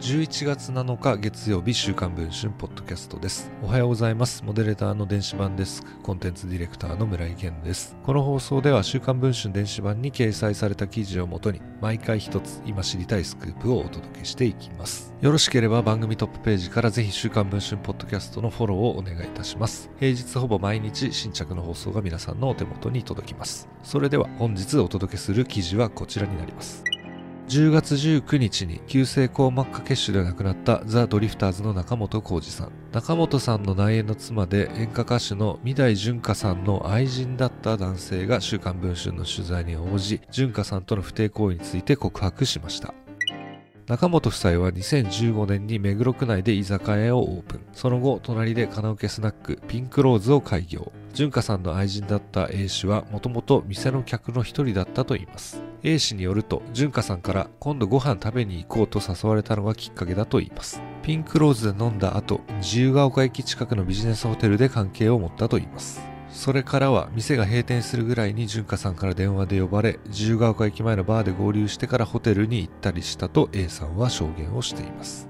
11月7日月曜日週刊文春ポッドキャストです。おはようございます。モデレーターの電子版デスクコンテンツディレクターの村井源です。この放送では週刊文春電子版に掲載された記事をもとに毎回一つ今知りたいスクープをお届けしていきます。よろしければ番組トップページからぜひ週刊文春ポッドキャストのフォローをお願いいたします。平日ほぼ毎日新着の放送が皆さんのお手元に届きます。それでは本日お届けする記事はこちらになります。10月19日に急性硬膜下血腫で亡くなったザ・ドリフターズの中本浩二さん。中本さんの内縁の妻で演歌歌手の三代純香さんの愛人だった男性が週刊文春の取材に応じ、純香さんとの不貞行為について告白しました。中本夫妻は2015年に目黒区内で居酒屋をオープン。その後、隣でカラオケスナック、ピンクローズを開業。純香さんの愛人だった A 氏はもともと店の客の一人だったといいます。A 氏によると、純香さんから今度ご飯食べに行こうと誘われたのがきっかけだと言います。ピンクローズで飲んだ後、自由が丘駅近くのビジネスホテルで関係を持ったと言います。それからは店が閉店するぐらいに純香さんから電話で呼ばれ、自由が丘駅前のバーで合流してからホテルに行ったりしたと A さんは証言をしています。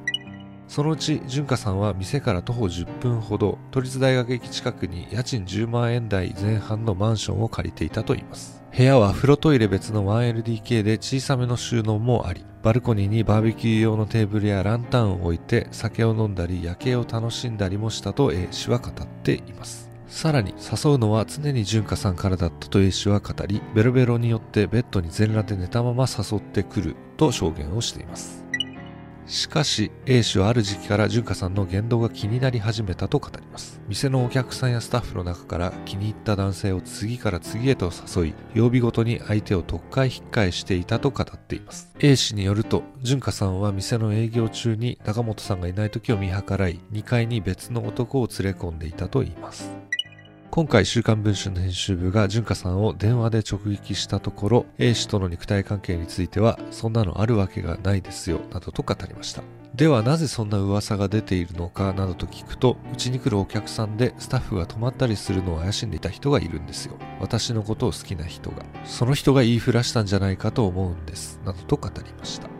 そのうち純香さんは店から徒歩10分ほど都立大学駅近くに家賃10万円台前半のマンションを借りていたといいます。部屋は風呂トイレ別の 1LDK で小さめの収納もあり、バルコニーにバーベキュー用のテーブルやランタンを置いて酒を飲んだり夜景を楽しんだりもしたと A 氏は語っています。さらに誘うのは常に純香さんからだったと A 氏は語り、ベロベロによってベッドに全裸で寝たまま誘ってくると証言をしています。しかし A 氏はある時期から純香さんの言動が気になり始めたと語ります。店のお客さんやスタッフの中から気に入った男性を次から次へと誘い曜日ごとに相手を特会引っかえしていたと語っています。A 氏によると純香さんは店の営業中に中本さんがいない時を見計らい2階に別の男を連れ込んでいたといいます。今回週刊文春の編集部が純香さんを電話で直撃したところ A 氏との肉体関係についてはそんなのあるわけがないですよなどと語りました。ではなぜそんな噂が出ているのかなどと聞くとうちに来るお客さんでスタッフが泊まったりするのを怪しんでいた人がいるんですよ。私のことを好きな人がその人が言いふらしたんじゃないかと思うんですなどと語りました。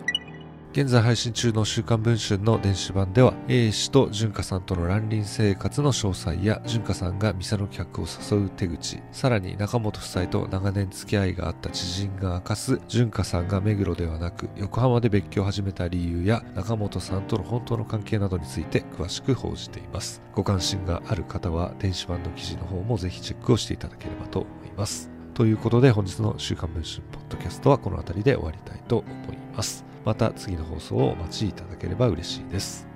現在配信中の週刊文春の電子版では A 氏と純香さんとの乱林生活の詳細や純香さんが店の客を誘う手口さらに中本夫妻と長年付き合いがあった知人が明かす純香さんが目黒ではなく横浜で別居を始めた理由や中本さんとの本当の関係などについて詳しく報じています。ご関心がある方は電子版の記事の方もぜひチェックをしていただければと思います。ということで本日の週刊文春ポッドキャストはこの辺りで終わりたいと思います。また次の放送をお待ちいただければ嬉しいです。